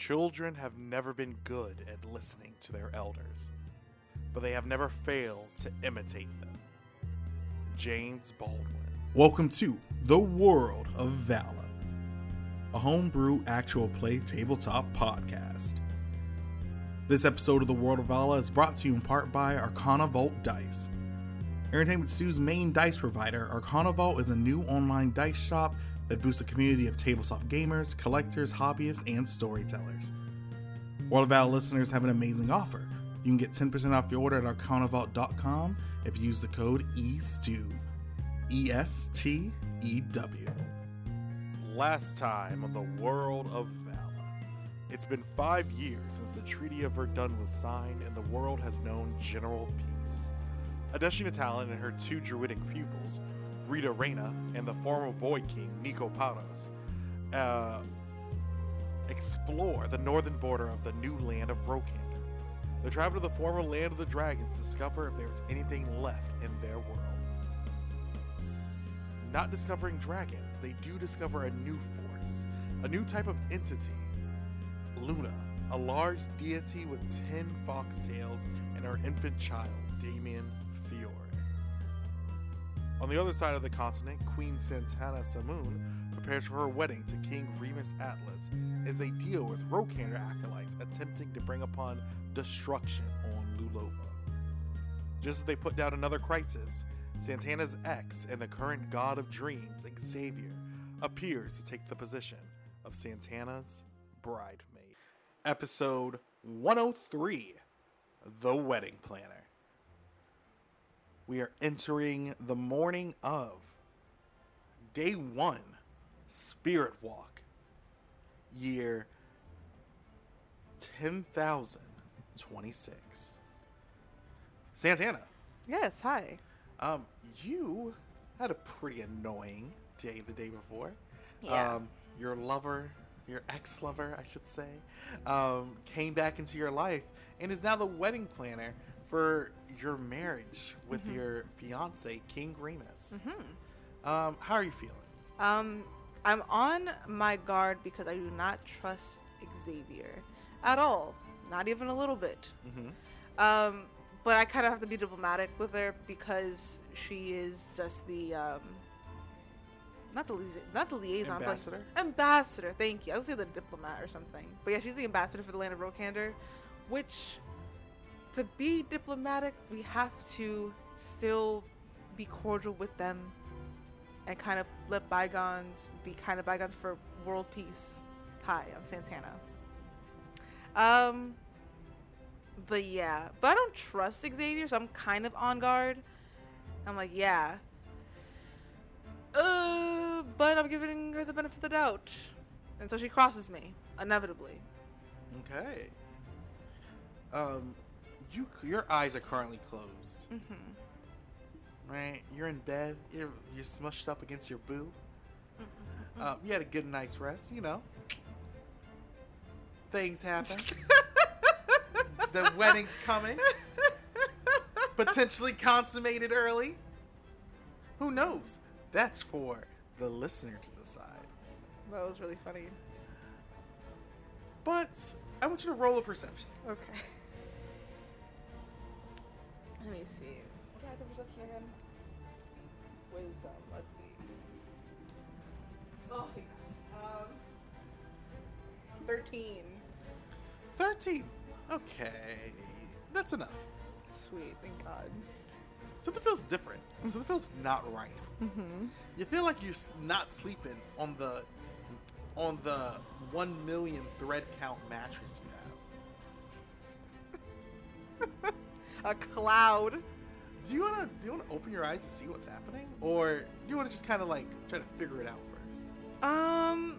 Children have never been good at listening to their elders, but they have never failed to imitate them. James Baldwin. Welcome to The World of Vala, a homebrew actual play tabletop podcast. This episode of The World of Vala is brought to you in part by Arcana Vault Dice. Entertainment Stew's main dice provider, Arcana Vault is a new online dice shop that boosts a community of tabletop gamers, collectors, hobbyists, and storytellers. World of Vala listeners have an amazing offer. You can get 10% off your order at arcanavault.com if you use the code ESTEW. E S T E W. Last time on the World of Vala. It's been five years since the Treaty of Verdun was signed and the world has known general peace. Adeshina Talon and her two druidic pupils, Rita Reyna and the former boy king Nico Paros, uh, explore the northern border of the new land of Rokander. They travel to the former land of the dragons to discover if there's anything left in their world. Not discovering dragons, they do discover a new force, a new type of entity. Luna, a large deity with ten foxtails and her infant child, Damien. On the other side of the continent, Queen Santana Samoon prepares for her wedding to King Remus Atlas as they deal with Rokander acolytes attempting to bring upon destruction on Luloba. Just as they put down another crisis, Santana's ex and the current god of dreams, Xavier, appears to take the position of Santana's bridesmaid. Episode 103 The Wedding Planner. We are entering the morning of day one, Spirit Walk, year 10,026. Santana, Yes, hi. um, you had a pretty annoying day the day before. Yeah. Um, your lover, your ex lover, I should say, um, came back into your life and is now the wedding planner for your marriage with Mm-hmm. your fiance, King Remus. Um, how are you feeling? Um, I'm on my guard because I do not trust Xavier at all. Not even a little bit. Mm-hmm. Um, but I kind of have to be diplomatic with her because she is just the um, not the liaison, not the liaison, but, Ambassador? ambassador. Thank you. I was say the diplomat or something. But yeah, she's the ambassador for the land of Rokander, which to be diplomatic, we have to still be cordial with them and kind of let bygones be kind of bygones for world peace. Hi, I'm Santana. Um, but yeah, but I don't trust Xavier, so I'm kind of on guard. I'm like, yeah. Uh, but I'm giving her the benefit of the doubt, and so she crosses me inevitably. Okay. Um, you your eyes are currently closed, Mm-hmm. right? You're in bed. You're you're smushed up against your boo. Um, you had a good night's rest, you know. Things happen. the wedding's coming. Potentially consummated early. Who knows? That's for the listener to decide. That was really funny. But I want you to roll a perception. Okay. Let me see. What did I have for perception again? Wisdom. Let's see. Oh, thank God. Um, thirteen. 13. Okay. That's enough. Sweet. Thank God. Something feels different. Something feels not right. Mm-hmm. You feel like you're not sleeping on the on the one million thread count mattress you have. A cloud. Do you wanna do you wanna open your eyes to see what's happening, or do you wanna just kind of like try to figure it out first? Um.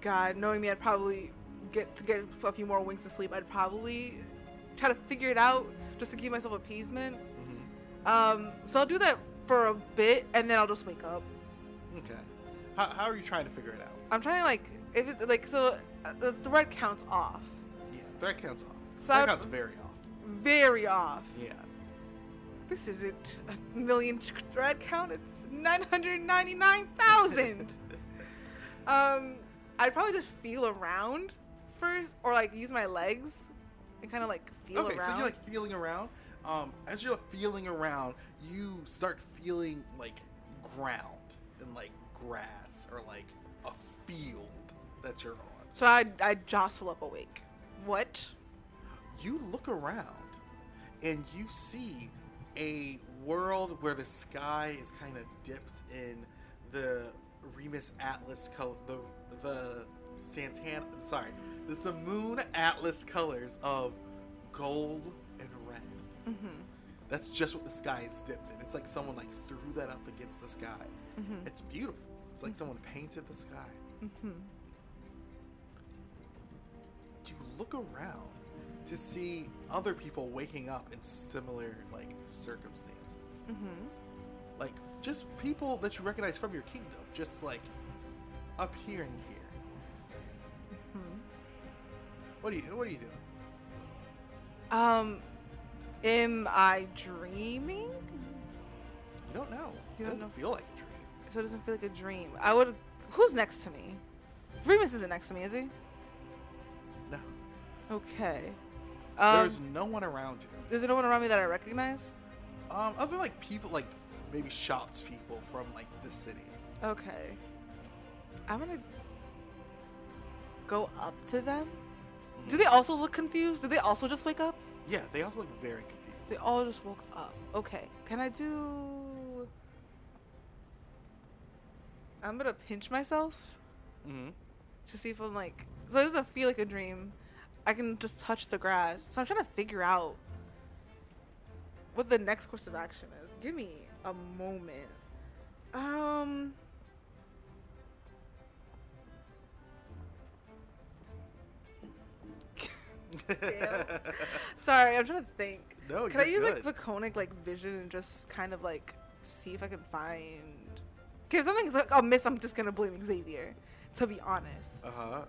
God, knowing me, I'd probably get to get a few more winks of sleep. I'd probably try to figure it out just to give myself appeasement. Mm-hmm. Um, so I'll do that for a bit, and then I'll just wake up. Okay. How, how are you trying to figure it out? I'm trying to like if it's like so uh, the thread counts off, Yeah, thread count's off. So thread I'd- count's very off. very off. Yeah. This isn't a million thread count. It's nine hundred ninety nine thousand. um, I'd probably just feel around first, or like use my legs and kind of like feel okay, around. so you're like feeling around. Um, as you're feeling around, you start feeling like ground and like grass or like a field that you're on. so I I jostle up awake. What? You look around and you see a world where the sky is kind of dipped in the Remus Atlas color, the the Santana, sorry, the Samoon Atlas colors of gold and red. Mm-hmm. That's just what the sky is dipped in. It's like someone like threw that up against the sky. Mm-hmm. It's beautiful. It's like someone painted the sky. Mm-hmm. You look around to see other people waking up in similar like circumstances. Mm-hmm. Like just people that you recognize from your kingdom, just like up here and here. Mm-hmm. What are you what are you doing? Um, am I dreaming? You don't know. You it don't doesn't know. feel like a dream. So it doesn't feel like a dream. I would. Who's next to me? Remus isn't next to me, is he? No. Okay. Um, There's no one around you. is there no one around me that I recognize? Um, other than like people like maybe shops people from like the city. Okay. I'm gonna go up to them. Do they also look confused? Did they also just wake up? Yeah, they also look very confused. They all just woke up. Okay. Can I do? I'm gonna pinch myself hmm to see if I'm like. So it doesn't feel like a dream. I can just touch the grass. So I'm trying to figure out what the next course of action is. Give me a moment. Um. Damn. Sorry, I'm trying to think. No, Can I use like good. Draconic like vision and just kind of like see if I can find? Cause something's like I'll miss. I'm just gonna blame Xavier. To be honest, Uh huh.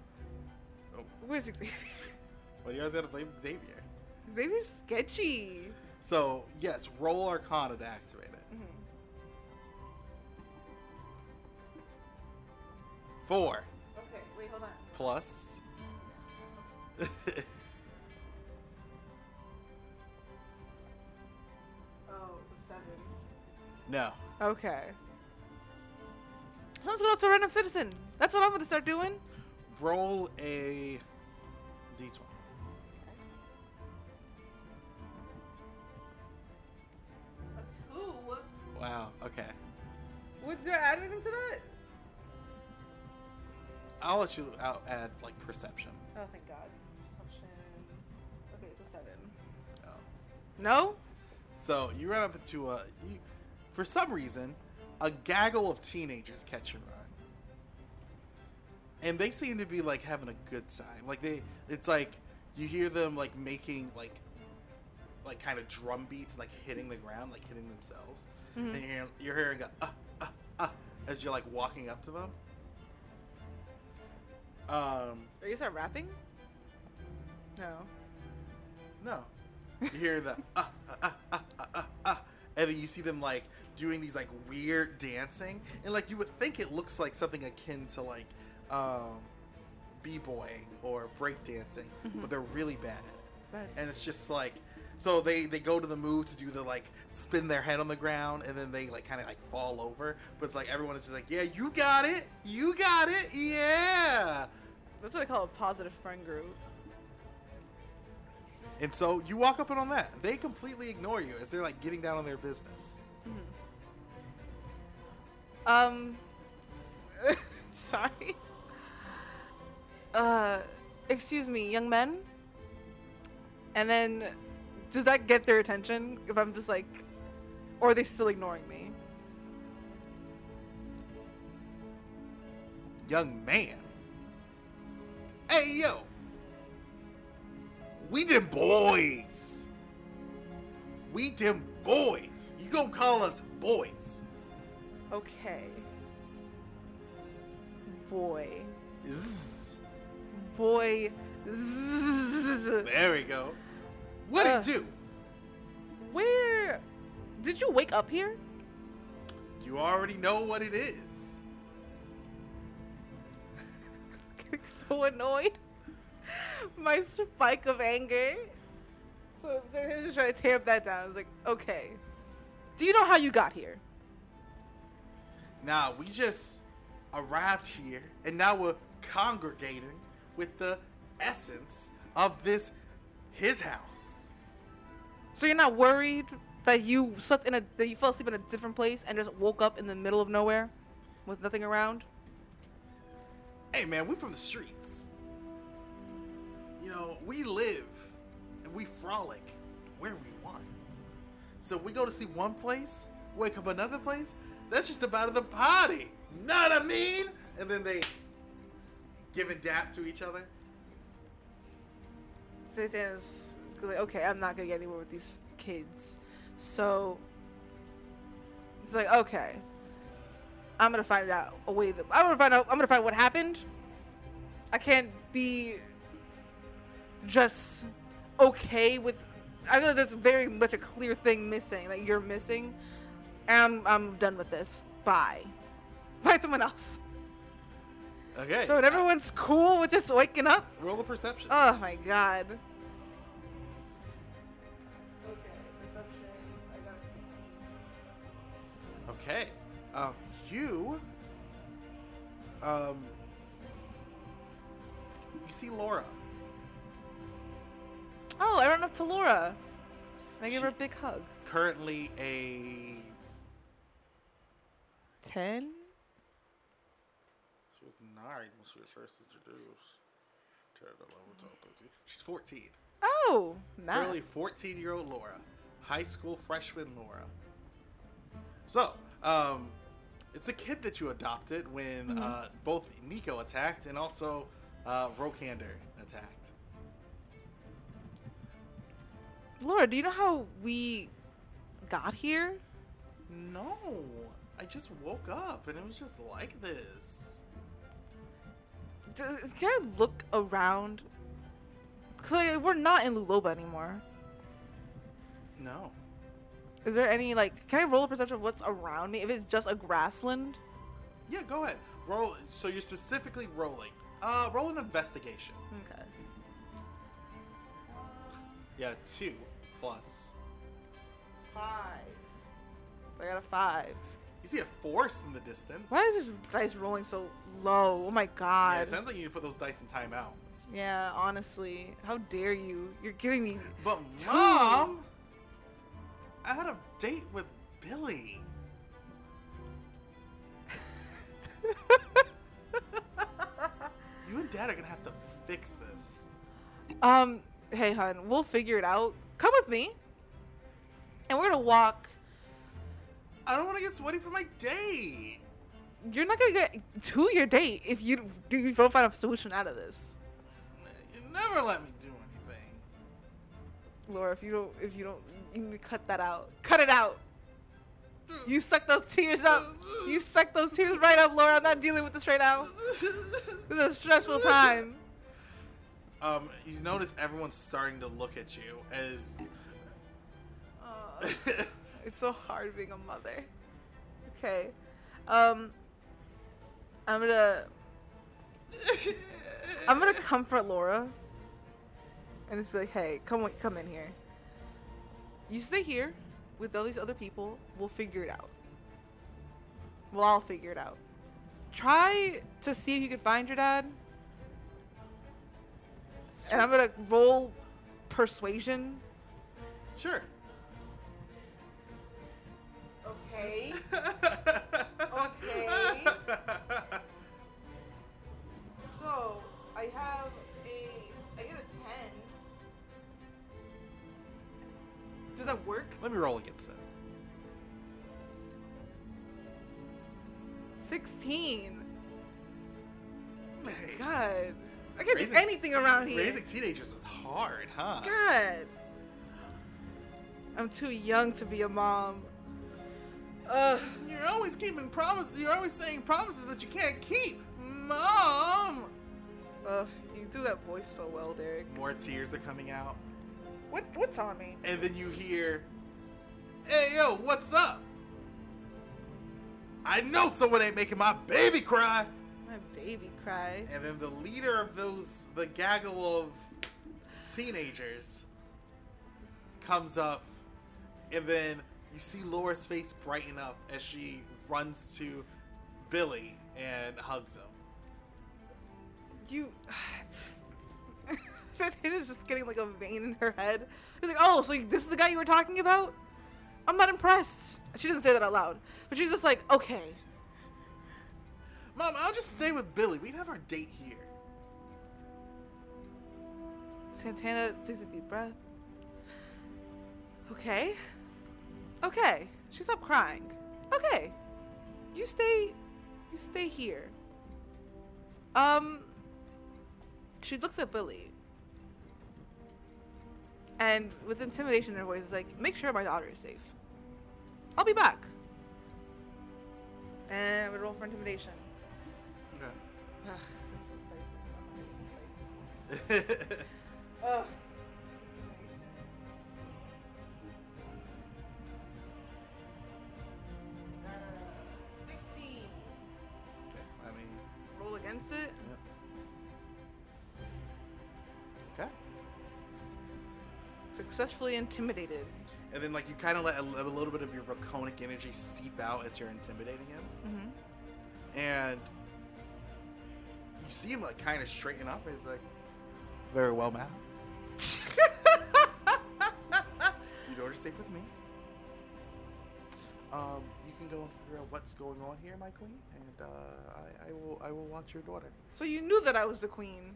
where's Xavier? What do you guys got to blame Xavier? Xavier's sketchy. So yes, roll Arcana to activate it. Mhm. Four Okay, wait, hold on. plus. Oh, it's a seven. no. Okay. So I'm just going up to a random citizen. That's what I'm gonna start doing. Roll a d20. I'll let you out add like perception. Oh, thank God. Perception. Okay, it's a seven. Oh. No. So you run up into a. You, for some reason, a gaggle of teenagers catch your eye, and they seem to be like having a good time. Like they, it's like you hear them like making like, like kind of drum beats, like hitting the ground, like hitting themselves, Mhm. and you're hearing, you're hearing a ah ah ah as you're like walking up to them. Um, Are you start rapping? No. No. You hear the ah, ah, ah, ah, ah, ah, ah, and then you see them like doing these like weird dancing, and like you would think it looks like something akin to like um, b-boying or breakdancing, but they're really bad at it. That's And it's just like so they they go to the move to do the like spin their head on the ground and then they like kind of like fall over, but it's like everyone is just like, yeah, you got it, you got it, yeah. That's what I call a positive friend group. And so you walk up and on that. They completely ignore you as they're like getting down on their business. Um. sorry. Uh, excuse me, young men. And then, does that get their attention if I'm just like, or are they still ignoring me? Young man. Hey yo. We them boys. We them boys. You gonna call us boys. Okay. Boy. Zzz. Boy. Zzz. There we go. What Uh. it do? Where? Did you wake up here? You already know what it is. so annoyed. My spike of anger. So they're just trying to tamp that down. I was like, okay. Do you know how you got here? Nah, we just arrived here and now we're congregating with the essence of this his house. So you're not worried that you slept in a that you fell asleep in a different place and just woke up in the middle of nowhere with nothing around? Hey man, we're from the streets. You know, we live and we frolic where we want. So we go to see one place, wake up another place, that's just about the party. Know what I mean? And then they give and dap to each other. So then it's like, okay, I'm not gonna get anywhere with these kids. So it's like, okay, I'm gonna find out a way that I'm gonna find out. I'm gonna find what happened. I can't be just okay with. I feel like there's very much a clear thing missing that you're missing, and I'm I'm done with this. Bye. Find someone else. Okay. So when everyone's cool with just waking up, Roll the perception. Oh my god. Okay, perception. I got a 16. Okay. Um, you. Um. You see Laura. Oh, I run up to Laura. And I give her a big hug. Currently a. 10? She was nine when she was first introduced. 10, 11, 12, 13. She's 14. Oh, nice. Currently 14 year old Laura. High school freshman Laura. So, um, it's a kid that you adopted when uh, both Nico attacked and also uh, Rokander attacked. Laura, do you know how we got here? No, I just woke up and it was just like this. D- Can I look around? we're not in Luloba anymore. No. Is there any, like, can I roll a perception of what's around me? If it's just a grassland? Yeah, go ahead. Roll. So you're specifically rolling. Uh, roll an investigation. Okay. Yeah, two plus. Five. I got a five. You see a force in the distance. Why is this dice rolling so low? Oh my Yeah, god. it sounds like you need to put those dice in timeout. Yeah, honestly. How dare you? You're giving me. But mom, I had a date with Billy. you and Dad are gonna have to fix this. Um, hey, hun, we'll figure it out. Come with me. And we're gonna walk. I don't want to get sweaty for my date. You're not gonna get to your date if you, if you don't find a solution out of this. You never let me do anything. Laura, if you don't, if you don't, you need to cut that out. Cut it out. You suck those tears up. You suck those tears right up, Laura. I'm not dealing with this right now. This is a stressful time. Um, you notice everyone's starting to look at you as. Uh, it's so hard being a mother. Okay. Um I'm gonna I'm gonna comfort Laura and just be like, hey, come come in here. You stay here with all these other people, we'll figure it out. We'll all figure it out. Try to see if you can find your dad. And I'm gonna roll persuasion. Sure. Okay. Okay. So I have Does that work? Let me roll against it. Sixteen. Oh my Dang. God. I can't Raising- do anything around here. Raising teenagers is hard, huh? God. I'm too young to be a mom. Ugh. You're always keeping promises. You're always saying promises that you can't keep, Mom. Ugh. You do that voice so well, Derrick. More tears are coming out, What what's on me? and then you hear, "Hey, yo, what's up?" I know someone ain't making my baby cry. My baby cry. And then the leader of those, the gaggle of teenagers, comes up, and then you see Laura's face brighten up as she runs to Billy and hugs him. You. Santana's just getting like a vein in her head. She's like, oh, so this is the guy you were talking about? I'm not impressed. She doesn't say that out loud, but she's just like, okay. Mom, I'll just stay with Billy. We'd have our date here. Santana takes a deep breath. Okay. Okay. She stopped crying. Okay. You stay you stay here. Um she looks at Billy. And with intimidation in her voice is like, make sure my daughter is safe. I'll be back. And we roll for intimidation. Okay. Ugh, this dice is not my dice. Ugh. Uh, 16. I mean, Roll against it. Successfully intimidated. And then, like, you kind of let a, a little bit of your Draconic energy seep out as you're intimidating him. Mm-hmm. And you see him, like, kind of straighten up. He's like, Very well, madam. Your daughter's safe with me. Um, you can go and figure out what's going on here, my queen, and uh, I, I will I will watch your daughter. So you knew that I was the queen.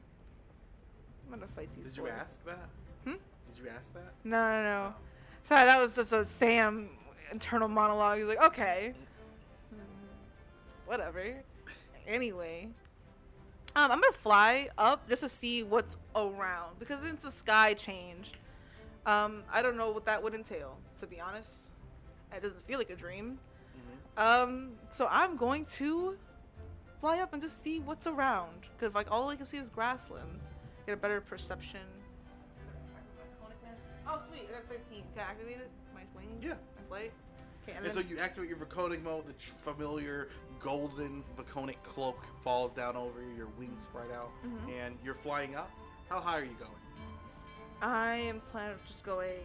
I'm gonna fight these. Did you ask that? Hmm? Did you ask that? No, no, no. Sorry, that was just a Sam internal monologue. He's like, okay, whatever. Anyway, um, I'm gonna fly up just to see what's around because since the sky changed, um, I don't know what that would entail. To be honest, it doesn't feel like a dream. Um, so I'm going to fly up and just see what's around because like all I can see is grasslands. Get a better perception. Oh sweet, I got 13. Can I activate it? My wings? Yeah. My flight? Okay, and, And then, so you activate your Draconic mode, the familiar golden Draconic cloak falls down over you, your wings spread out, Mhm. and you're flying up. How high are you going? I am planning on just going.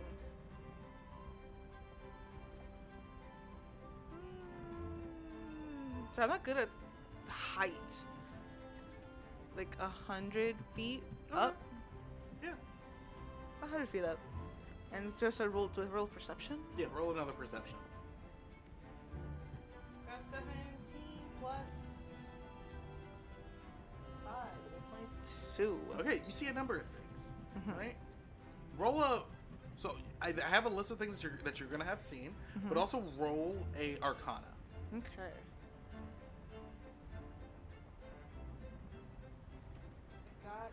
Mm, So I'm not good at height. Like a hundred feet up, Yeah. a hundred feet up, and just a roll to roll perception. Yeah, roll another perception. Got seventeen plus five, twenty-two. Okay, you see a number of things, Mhm. right? Roll a. So I I have a list of things that you're, that you're gonna have seen, but also roll a Arcana. Okay. Got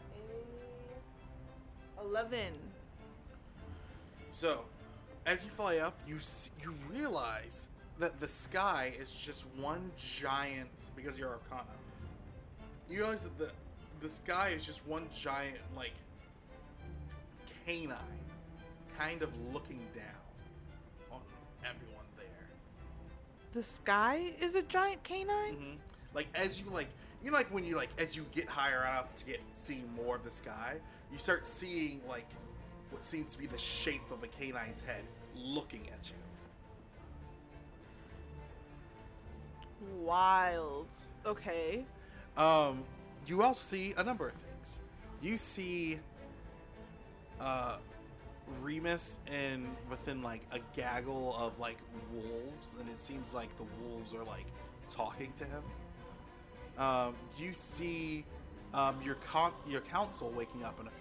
a eleven. So, as you fly up, you you realize that the sky is just one giant because you're Arcana. You realize that the the sky is just one giant like canine, kind of looking down on everyone there. The sky is a giant canine. hmm Like as you like, you know, like when you like as you get higher up to get see more of the sky, you start seeing like what seems to be the shape of a canine's head looking at you. Wild. Okay. Um, you also see a number of things. You see, uh, Remus and within like a gaggle of like wolves, and it seems like the wolves are like talking to him. Um, you see, um, your con- your council waking up in a.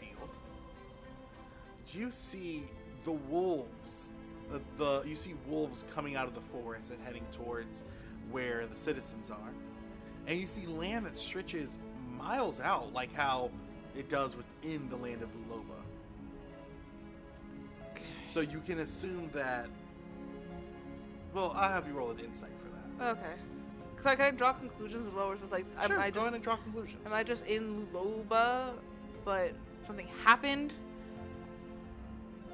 You see the wolves. The, the you see wolves coming out of the forest and heading towards where the citizens are and you see land that stretches miles out, like how it does within the land of Luloba. Okay. So you can assume that. Well, I'll have you roll an insight for that. Okay. Cause like I draw conclusions as well. Where it's just like, am sure, I go just ahead and draw conclusions. am I just in Loba, but something happened?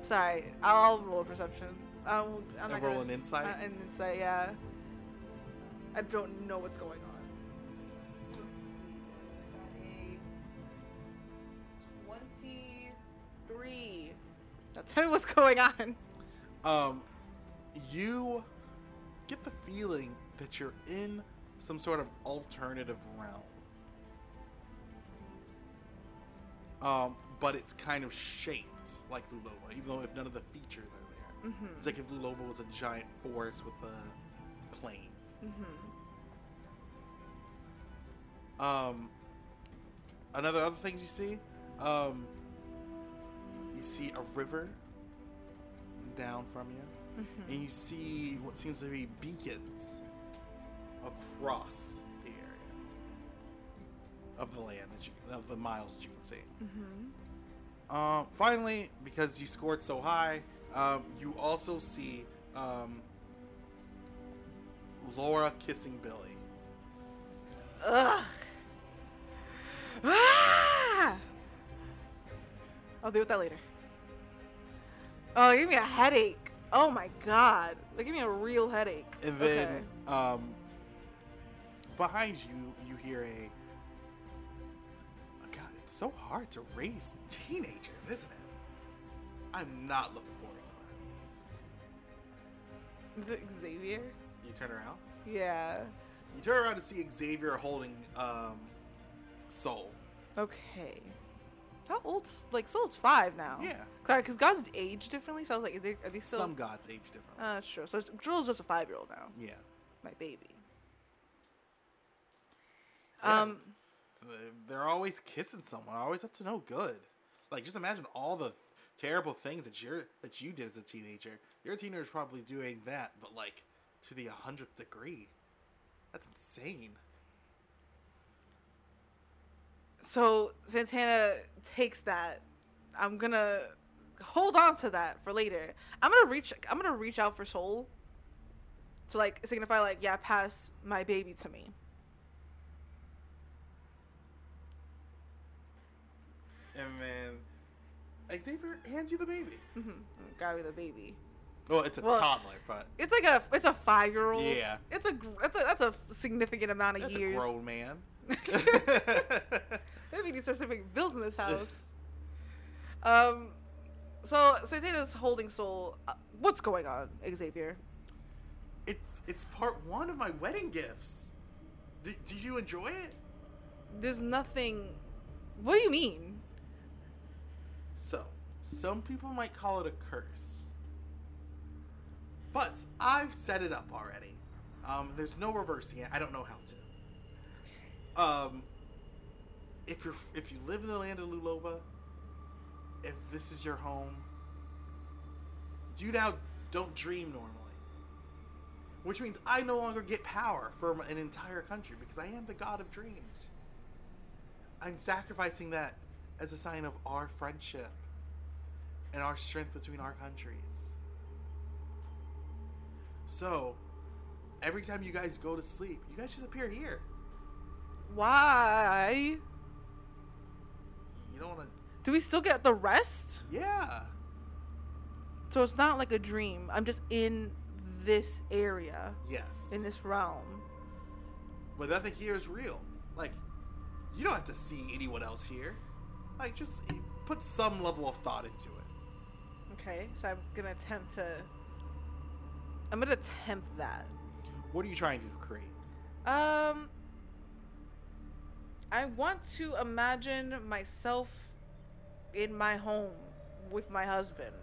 Sorry, I'll roll a perception. I'll, I'm and not roll gonna, an insight. Uh, an insight, yeah. I don't know what's going on. Twenty-three. Now tell me what's going on. Um, you get the feeling that you're in some sort of alternative realm. Um, but it's kind of shaped like Luloba, even though if none of the features are there. Mm-hmm. It's like if Luloba was a giant forest with a plane. Mm-hmm. Um, another other things you see, um, you see a river down from you, Mm-hmm. and you see what seems to be beacons across the area of the land that you, of the miles that you can see. Mm-hmm. Um, finally, because you scored so high, um, you also see um, Laura kissing Billy. Ugh. Ah! I'll deal with that later. Oh, give me a headache. Oh my god. Like, give me a real headache. And then Okay. um, behind you, so hard to raise teenagers, isn't it? I'm not looking forward to that. Is it Xavier? You turn around. Yeah. You turn around to see Xavier holding um, Soul. Okay. How old's like Soul's five now? Yeah. Sorry, because gods age differently. So I was like, are they, are they still? Some gods age differently. Uh, that's true. So Soul's just a five year old now. yeah. My baby. Yeah. Um. They're always kissing someone. Always up to no good. Like just imagine all the terrible things that you're that you did as a teenager. Your teenager's probably doing that, but like to the hundredth degree. That's insane. So Santana takes that. I'm gonna hold on to that for later. I'm gonna reach. I'm gonna reach out for Soul. To like signify like yeah, pass my baby to me. And then Xavier hands you the baby. Mm-hmm. Grab me the baby. Well, it's a Well, toddler, but It's like a. It's a five year old. Yeah. It's a. That's a. That's a significant amount of that's years. a grown man. To start paying bills in this house. um, so Santana's holding Soul. Uh, what's going on, Xavier? it's it's part one of my wedding gifts. Did, did you enjoy it? There's nothing. What do you mean? So, some people might call it a curse. But I've set it up already. Um, there's no reversing it. I don't know how to. Um, if you're if you live in the land of Luloba, if this is your home, you now don't dream normally. Which means I no longer get power for an entire country because I am the god of dreams. I'm sacrificing that as a sign of our friendship and our strength between our countries. So, every time you guys go to sleep, you guys just appear here. Why? You don't want to. Do we still get the rest? Yeah. So it's not like a dream. I'm just in this area, Yes. in this realm. but nothing here is real. Like, you don't have to see anyone else here. Like, just put some level of thought into it. Okay, so I'm gonna attempt to. I'm gonna attempt that. What are you trying to create? Um, I want to imagine myself in my home with my husband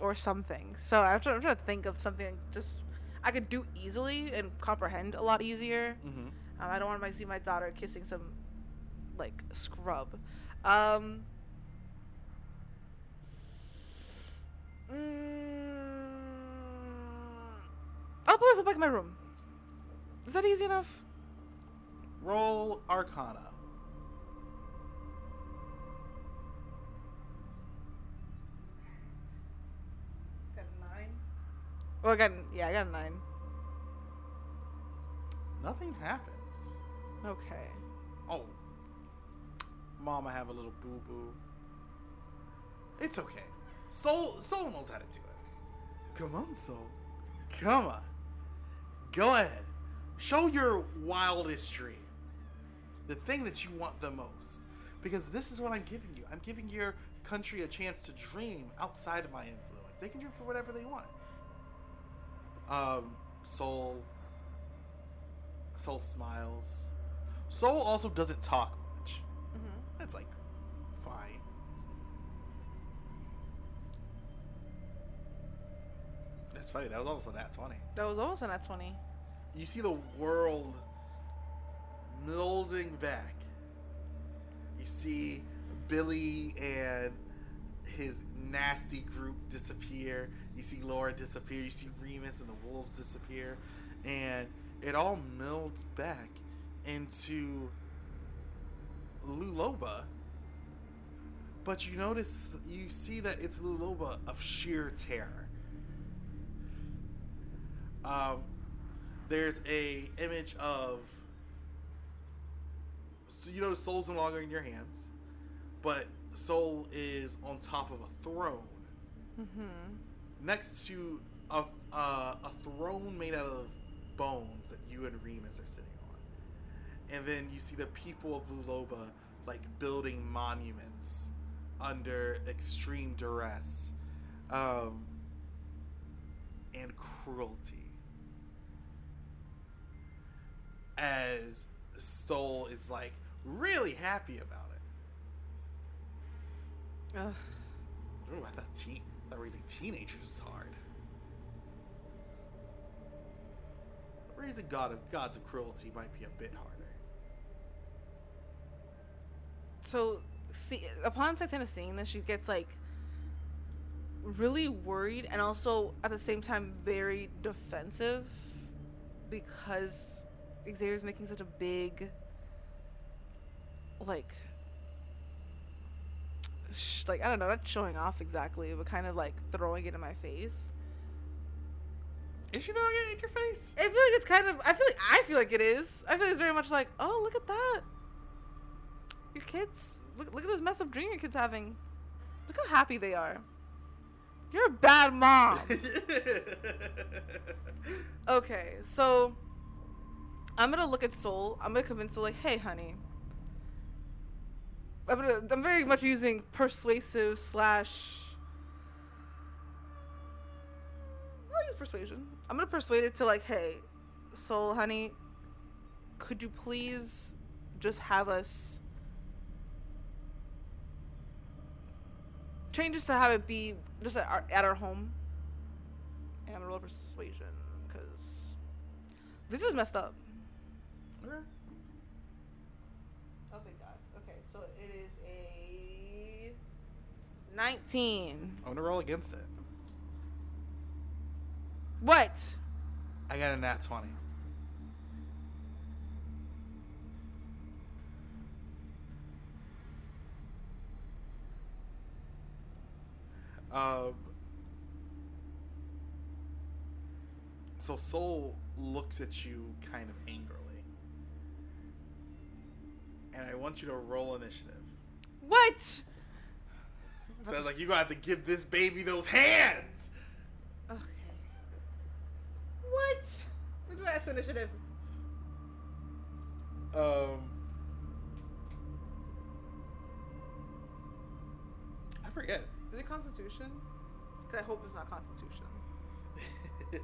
or something. So I'm trying, I'm trying to think of something just I could do easily and comprehend a lot easier. Mm-hmm. Um, I don't want to see my daughter kissing some like scrub. Um, mm, I'll put myself back in my room. Is that easy enough? Roll Arcana. Got a nine. Well, I got yeah, I got a nine. Nothing happens. Okay. Oh. Mama have a little boo boo. It's okay. Soul Soul knows how to do it. Come on, Soul. Come on. Go ahead. Show your wildest dream. The thing that you want the most. Because this is what I'm giving you. I'm giving your country a chance to dream outside of my influence. They can dream for whatever they want. Um, Soul. Soul smiles. Soul also doesn't talk. That's like fine. That's funny. That was almost a nat twenty. That was almost an at 20. You see the world molding back. You see Billy and his nasty group disappear. You see Laura disappear. You see Remus and the wolves disappear. And it all melds back into Luloba. But you notice, you see that it's Luloba of sheer terror. Um, there's a image of so you know soul's no longer in your hands but soul is on top of a throne Mm-hmm. next to a, uh, a throne made out of bones that you and Remus are sitting and then you see the people of Luloba like building monuments under extreme duress um, and cruelty as Soul is like really happy about it. Ugh. Ooh, I thought teen, I thought raising teenagers was hard. Raising god of gods of cruelty might be a bit harder. So, see, upon Santana seeing this, she gets like really worried and also at the same time very defensive because Xavier's making such a big, like, sh- like I don't know, not showing off exactly, but kind of like throwing it in my face. Is she throwing it in your face? I feel like it's kind of. I feel like I feel like it is. I feel like it's very much like, oh, look at that. Your kids. Look, look at this mess up dream your kids having. Look how happy they are. You're a bad mom. okay, so I'm gonna look at Soul. I'm gonna convince Soul, like, hey, honey. I'm gonna. I'm very much using persuasive slash. I'll use persuasion. I'm gonna persuade her to like, hey, Soul, honey, could you please just have us change this to have it be just at our, at our home? And I'm gonna roll persuasion because this is messed up. Okay. Oh, thank God. Okay, so it is a 19. I'm gonna roll against it. What? I got a nat 20. Um, so Soul looks at you kind of angrily. And I want you to roll initiative. What? Sounds like you're gonna have to give this baby those hands! Okay. What? What's my actual initiative? Um, I forget. Is it Constitution? Because I hope it's not Constitution.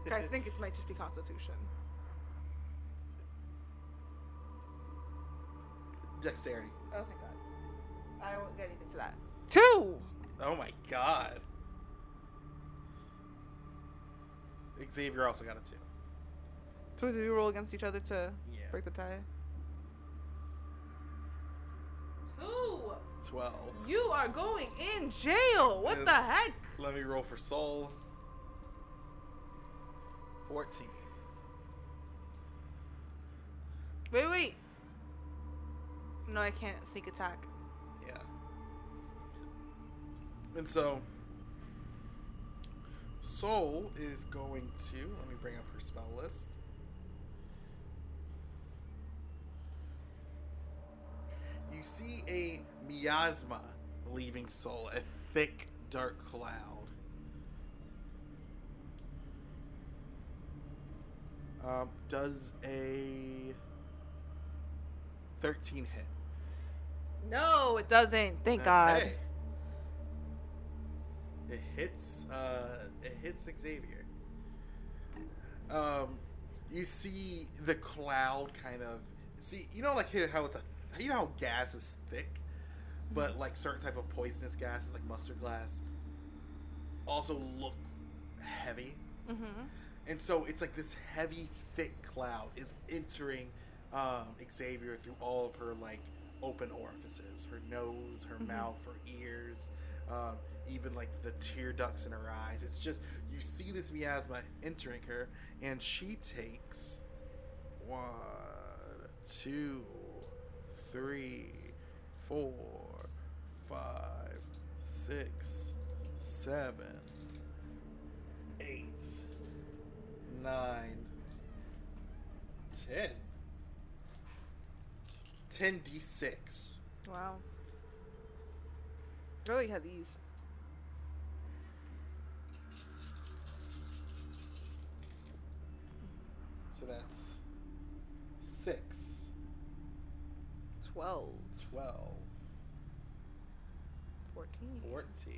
I think it might just be Constitution. Dexterity. Oh, thank God. I won't get anything to that. Two! Oh my god. Xavier also got a two. So do we roll against each other to Yeah. break the tie? Two! Twelve. You are going in jail! What Yeah. the heck? Let me roll for soul. Fourteen. Wait, wait. No, I can't sneak attack. Yeah. And so Soul is going to let me bring up her spell list. You see a miasma leaving Soul, a thick dark cloud. Um, does a 13 hit. No, it doesn't. Thank God. It hits. Uh, it hits Xavier. Um, you see the cloud kind of. See, you know, like here how it's a. You know how gas is thick, but like certain type of poisonous gases, like mustard gas, also look heavy. Mm-hmm. And so it's like this heavy, thick cloud is entering um, Xavier through all of her like open orifices, her nose, her Mhm. mouth, her ears, um, even like the tear ducts in her eyes. It's just you see this miasma entering her, and she takes one, two, three, four, five, six, seven, eight, nine, ten. 10d6. Wow. Really had these. So that's 6, 12, 12, 14. 14,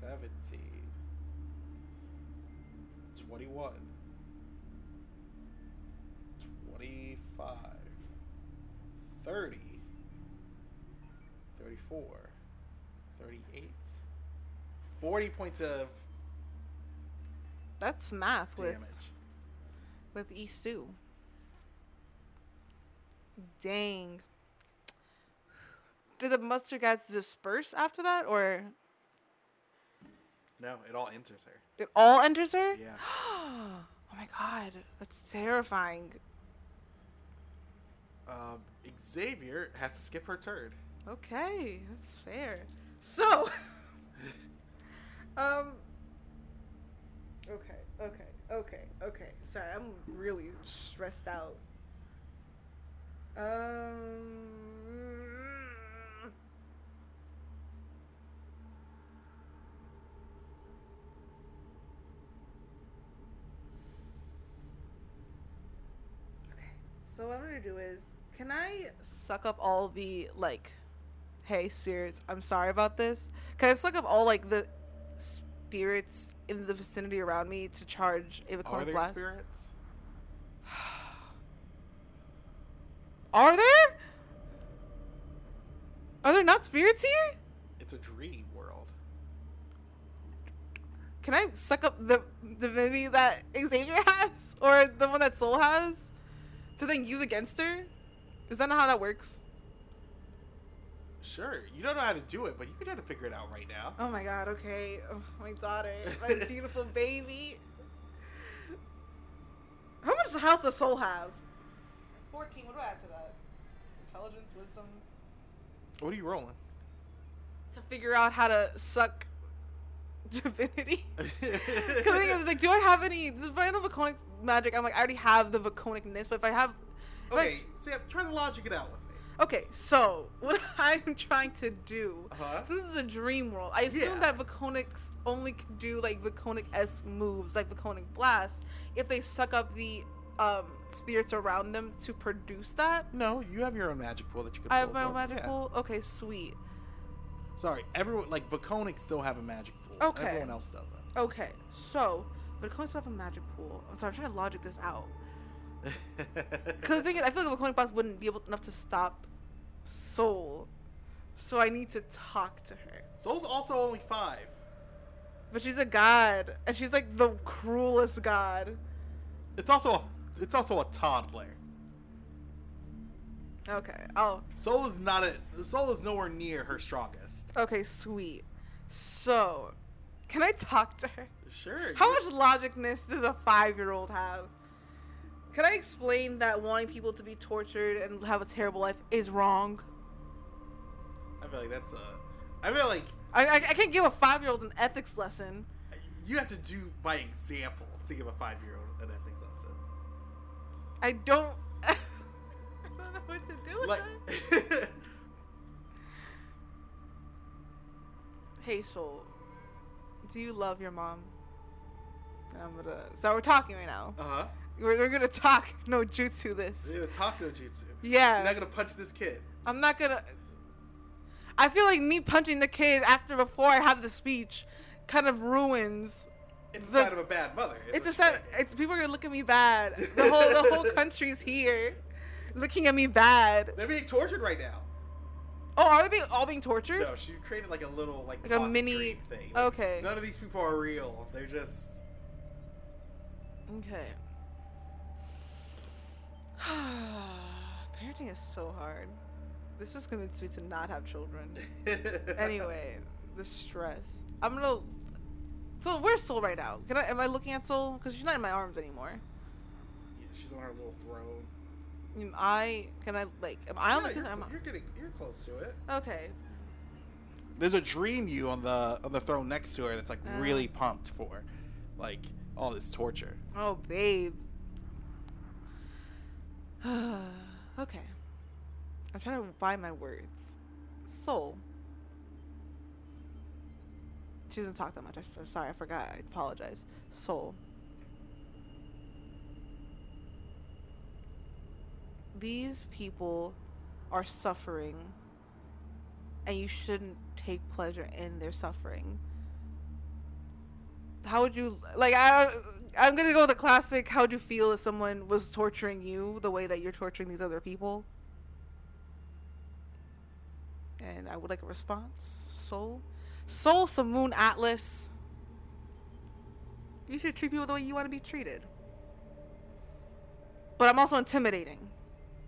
17, 21, 25, 30, 34, 38, 40 points of That's math with damage. with E stew. Dang. Did the mustard gas disperse after that, or No, it all enters her. it all enters her? Yeah. oh my god, that's terrifying. Um, Xavier has to skip her turn. Okay, that's fair. So, um, okay, okay, okay, okay. Sorry, I'm really stressed out. Um, okay. So what I'm gonna do is, can I suck up all the like hey spirits i'm sorry about this can i suck up all like the spirits in the vicinity around me to charge a Are Vaconic there blast spirits? Are there? Are there not spirits here? It's a dream world. can i suck up the divinity that xavier has or the one that soul has to then use against her? Is that not how that works? Sure, you don't know how to do it, but you can try to figure it out right now. oh my god okay. Oh, my daughter my beautiful baby. How much health does soul have 14 what do i add to that intelligence wisdom What are you rolling? to figure out how to suck divinity because the thing is like do i have any if i know Vaconic magic i'm like i already have the Vaconicness but if i have if I- okay, see, I'm trying to logic it out with me. okay so what i'm trying to do Uh-huh. So this is a dream world. I assume Yeah. that Vaconics only can do like Vaconic-esque moves, like Vaconic Blast, if they suck up the um, spirits around them to produce that. No, you have your own magic pool that you can. I have my own magic Yeah. pool. Okay, sweet. Sorry, everyone like Vaconics still have a magic pool. Okay. Everyone else doesn't. Okay, so Vaconics still have a magic pool. I'm sorry, I'm trying to logic this out. Because the thing is, I feel like Vaconic Blast wouldn't be able enough to stop Soul, so I need to talk to her. Soul's also only five. But she's a god, and she's like the cruelest god. It's also a, it's also a toddler. Okay. Oh, Soul is not a Soul is nowhere near her strongest. Okay, sweet. So, can I talk to her? Sure. How much logicness does a five year old have? Can I explain that wanting people to be tortured and have a terrible life is wrong? I feel like that's a. I feel like I, I, I can't give a five year old an ethics lesson. you have to do by example to give a five-year-old an ethics lesson. I don't. I don't know what to do with Like, that. Hey, soul. Do you love your mom? I'm gonna. So we're talking right now. uh huh. We're, we're gonna talk no jutsu this. You're gonna talk no jutsu. Yeah. You're not gonna punch this kid. I'm not gonna. I feel like me punching the kid after before I have the speech kind of ruins. It's a The- sign of a bad mother. It's a sign. It's people are gonna look at me bad. The whole the whole country's here, looking at me bad. They're being tortured right now. Oh, are they being all being tortured? No, she created like a little like, Like a mini- thing. Like, okay. None of these people are real. They're just. Okay. Parenting is so hard. This just convinced me to not have children. anyway, the stress. I'm gonna. So where's Soul right now? Can I? Am I looking at Soul? Because she's not in my arms anymore. Yeah, she's on her little throne. Am I? Can I like? Am I on Yeah, the? you're, Am you're getting you're close to it. Okay. There's a dream you on the on the throne next to her that's like Uh. really pumped for, like all this torture. Oh, babe. okay. I'm trying to find my words. Soul. She doesn't talk that much. I'm sorry, I forgot. I apologize. Soul. These people are suffering, and you shouldn't take pleasure in their suffering how would you like I I'm gonna go with the classic how would you feel if someone was torturing you the way that you're torturing these other people? And I would like a response. Soul? Soul Samoon Atlas. You should treat people the way you want to be treated. But I'm also intimidating.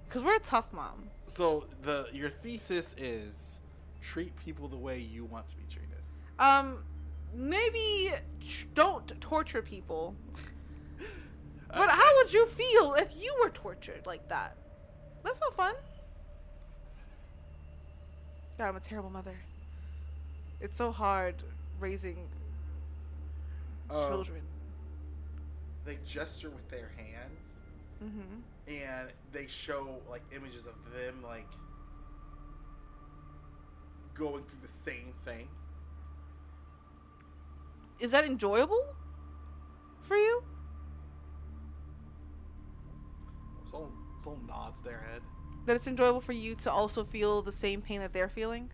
Cause we're a tough mom. So the your thesis is treat people the way you want to be treated. Um maybe tr- don't torture people. But how would you feel if you were tortured like that? That's not fun. God, I'm a terrible mother. It's so hard raising Um, children. They gesture with their hands, hmm and they show like images of them like going through the same thing. Is that enjoyable for you? Soul soul nods their head. That it's enjoyable for you to also feel the same pain that they're feeling?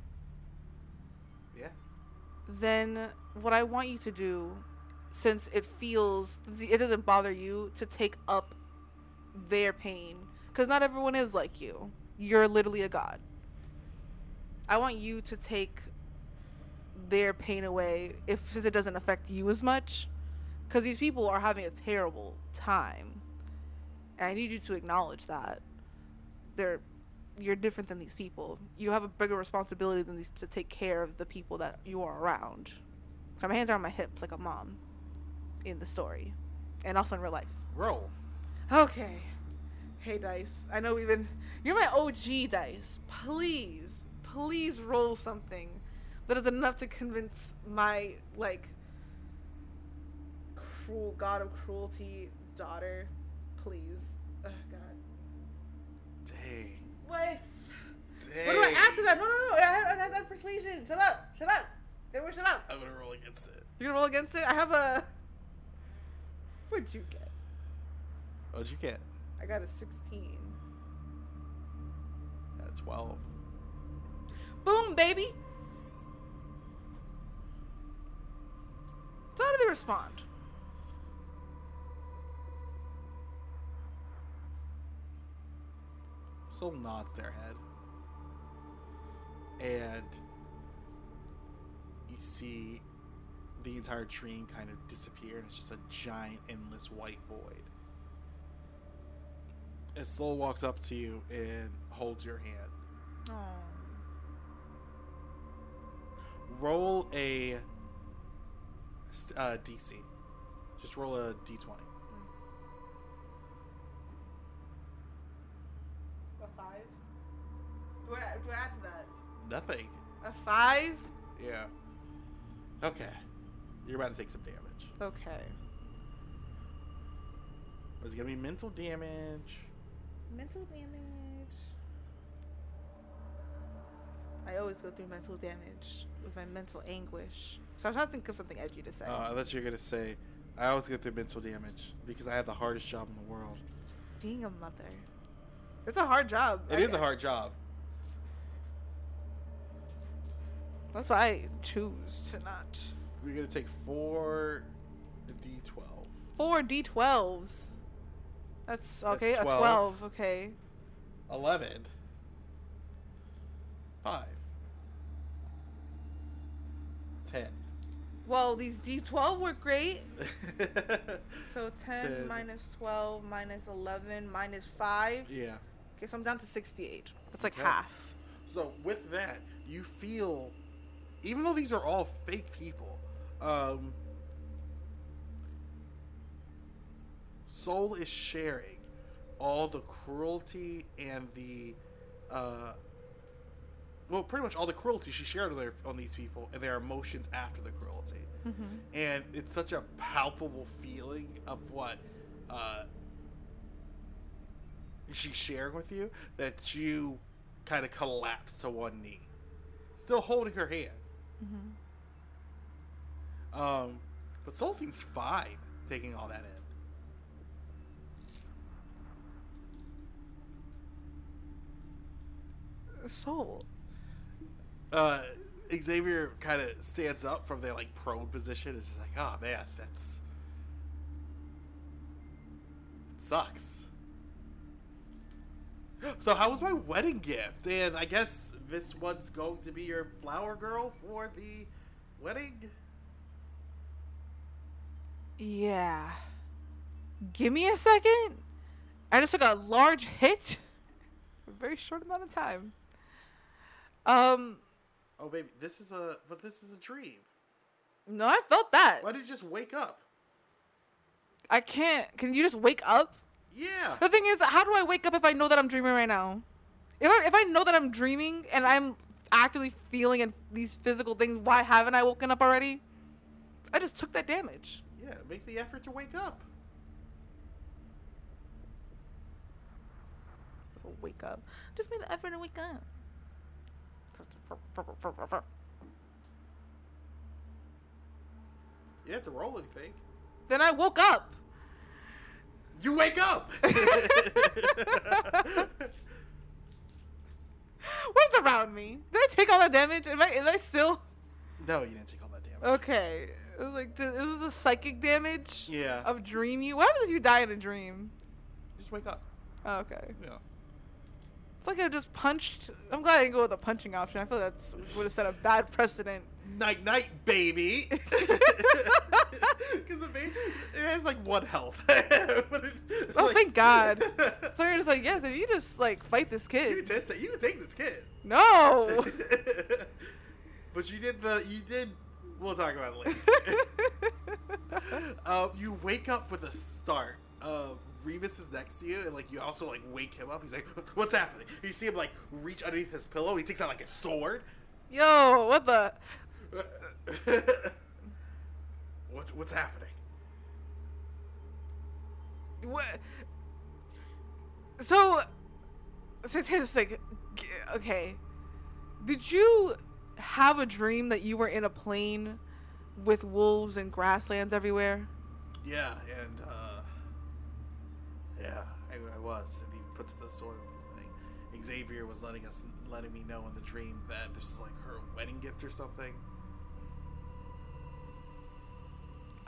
Then what I want you to do, since it feels, it doesn't bother you to take up their pain, because not everyone is like you. You're literally a god. I want you to take their pain away, if since it doesn't affect you as much, because these people are having a terrible time, and I need you to acknowledge that they're you're different than these people. You have a bigger responsibility than these to take care of the people that you are around. So my hands are on my hips like a mom in the story. And also in real life. Roll. Okay. Hey Dice. I know we've been you're my OG Dice. Please, please roll something that is enough to convince my like cruel god of cruelty daughter. Please. Oh god. What? Dang. What do I add to that? No, no, no. I have, I have that persuasion. Shut up. Shut up. Everyone, shut up. I'm gonna roll against it. You're gonna roll against it. I have a. What'd you get? What'd you get? I got a 16. At 12. Boom, baby. So how do they respond? Soul nods their head. And you see the entire dream kind of disappear, and it's just a giant, endless white void. As Soul walks up to you and holds your hand, Oh. roll a uh, DC. Just roll a d20. A five? Do I, do I add to that? Nothing. A five? Yeah. Okay. You're about to take some damage. Okay. It's gonna be mental damage. Mental damage. I always go through mental damage with my mental anguish. So I was trying to think of something edgy to say. Uh, I thought you were gonna say, I always go through mental damage because I have the hardest job in the world. Being a mother. It's a hard job. It is a hard job. That's why I choose to not. We're gonna take four d12. Four D12s. That's okay. That's a 12. 12. Okay. 11. 5. 10. Well, these D12 were great. So 10, 10. minus 12 minus 11 minus 5. yeah. Okay, so I'm down to 68. That's like Okay. half. So with that, you feel, even though these are all fake people, um, Soul is sharing all the cruelty and the, uh, well, pretty much all the cruelty she shared on, their, on these people and their emotions after the cruelty. And it's such a palpable feeling of what uh, she's sharing with you that you kind of collapse to one knee, still holding her hand. Um, but Soul seems fine taking all that in. Soul. Uh, Xavier kind of stands up from their like prone position. Is just like, oh man, that's it sucks. So how was my wedding gift? And I guess this one's going to be your flower girl for the wedding. Yeah. Give me a second. I just took a large hit a very short amount of time. Um, Oh baby, this is a but this is a dream. no, I felt that. Why did you just wake up? I can't. Can you just wake up? Yeah. The thing is, how do I wake up if I know that I'm dreaming right now? If I if I know that I'm dreaming and I'm actively feeling and these physical things, why haven't I woken up already? I just took that damage. Yeah, make the effort to wake up. Wake up. Just made the effort to wake up. You have to roll anything. Then I woke up. You wake up. What's around me? Did I take all that damage? Am I? Am I still? no, you didn't take all that damage. Okay. It was like th- this is the psychic damage Yeah. of dream you. What happens if you die in a dream? Just wake up. Oh, okay. Yeah. It's like I just punched. I'm glad I didn't go with the punching option. I feel that's would have set a bad precedent. Night, night, baby. Because the baby, it has like one health. It- Oh, like- thank God. So you're just like, yes, if you just like fight this you kid. take you can take this kid. No. but you did the you did. We'll talk about it later. um, you wake up with a start. Uh, Remus is next to you, and like you also like wake him up. He's like, "What's happening?" You see him like reach underneath his pillow. He takes out like a sword. Yo, what the? what's what's happening? What? So, statistic. Okay, did you have a dream that you were in a plane with wolves and grasslands everywhere? Yeah, and uh, yeah, I, I was. And he puts the sword. Xavier was letting us, letting me know in the dream that this is like her wedding gift or something.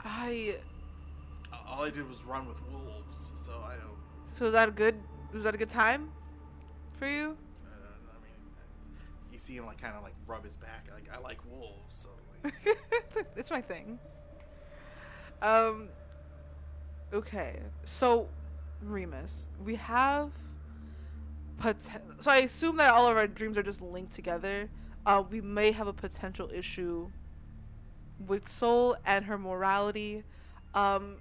I. All I did was run with wolves, so I don't. So is that a good? Was that a good time for you? Uh, I mean, you see him like kind of like rub his back. Like I like wolves, so like, it's, it's my thing. Um. Okay, so Remus, we have. Poten- so I assume that all of our dreams are just linked together. Uh, we may have a potential issue with Soul and her morality. Um,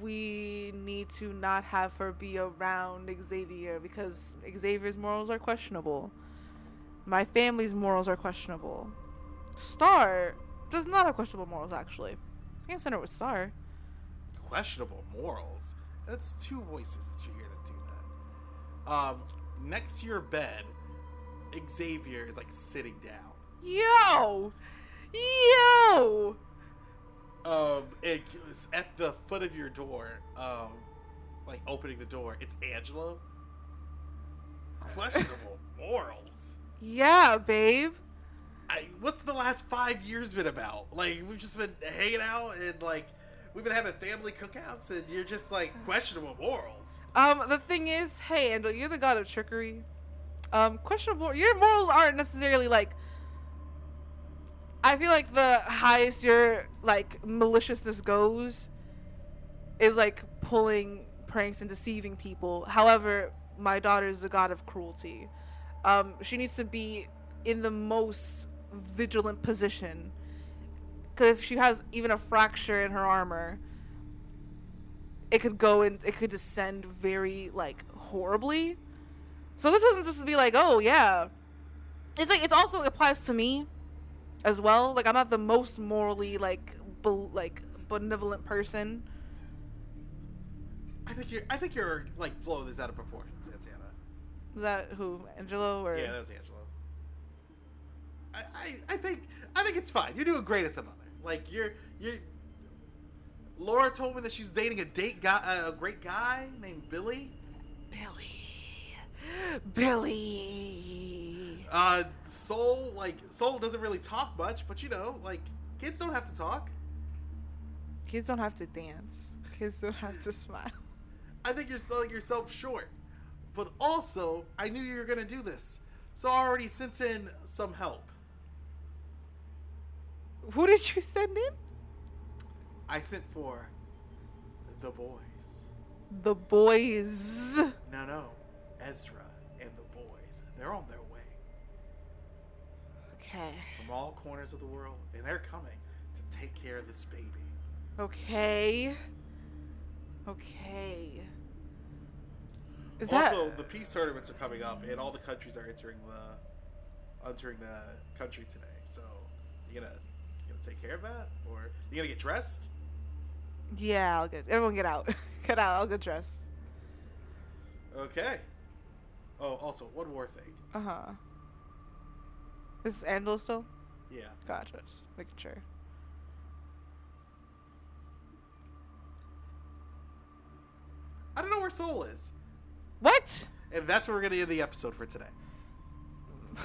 we need to not have her be around Xavier because Xavier's morals are questionable. My family's morals are questionable. Star does not have questionable morals, actually. I can't send her with Star. questionable morals. That's two voices that you hear that do that. Um, next to your bed, Xavier is like sitting down. Yo! Yo! Um, it was at the foot of your door, um, like opening the door. It's Angelo. Questionable morals. Yeah, babe. I what's the last five years been about? Like we've just been hanging out and like we've been having family cookouts, and you're just like questionable morals. Um, the thing is, hey, Andrew, you're the god of trickery. Um, questionable. Your morals aren't necessarily like. I feel like the highest your like maliciousness goes is like pulling pranks and deceiving people. However, my daughter is the god of cruelty. Um, she needs to be in the most vigilant position. Because if she has even a fracture in her armor, it could go and it could descend very like horribly. So this wasn't just to be like, oh yeah. It's like it's also applies to me as well. Like I'm not the most morally like be- like benevolent person. I think you're. I think you're like blowing this out of proportion, Santana. Is that who Angelo or Yeah, that was Angelo. I, I, I think I think it's fine. You're doing great as a mother. Like you're you're. Laura told me that she's dating a date guy, a great guy named Billy. Billy? Billy. Uh, Soul like Soul doesn't really talk much, but you know, like kids don't have to talk. Kids don't have to dance. Kids don't have to smile. I think you're selling yourself short. But also, I knew you were gonna do this, so I already sent in some help. Who did you send in? I sent for the boys. The boys. No, no, Ezra and the boys. They're on their way Okay. from all corners of the world, and they're coming to take care of this baby. Okay. Okay. Is also, that the peace tournaments are coming up, and all the countries are entering the entering the country today. So, you gonna you gonna take care of that, or you gonna get dressed? Yeah, I'll get everyone get out. get out, I'll get dressed. Okay. Oh, also one more thing. Uh-huh. Is Angelo still? Yeah. Gotcha. Just making sure. I don't know where Soul is, What? and that's where we're gonna end the episode for today.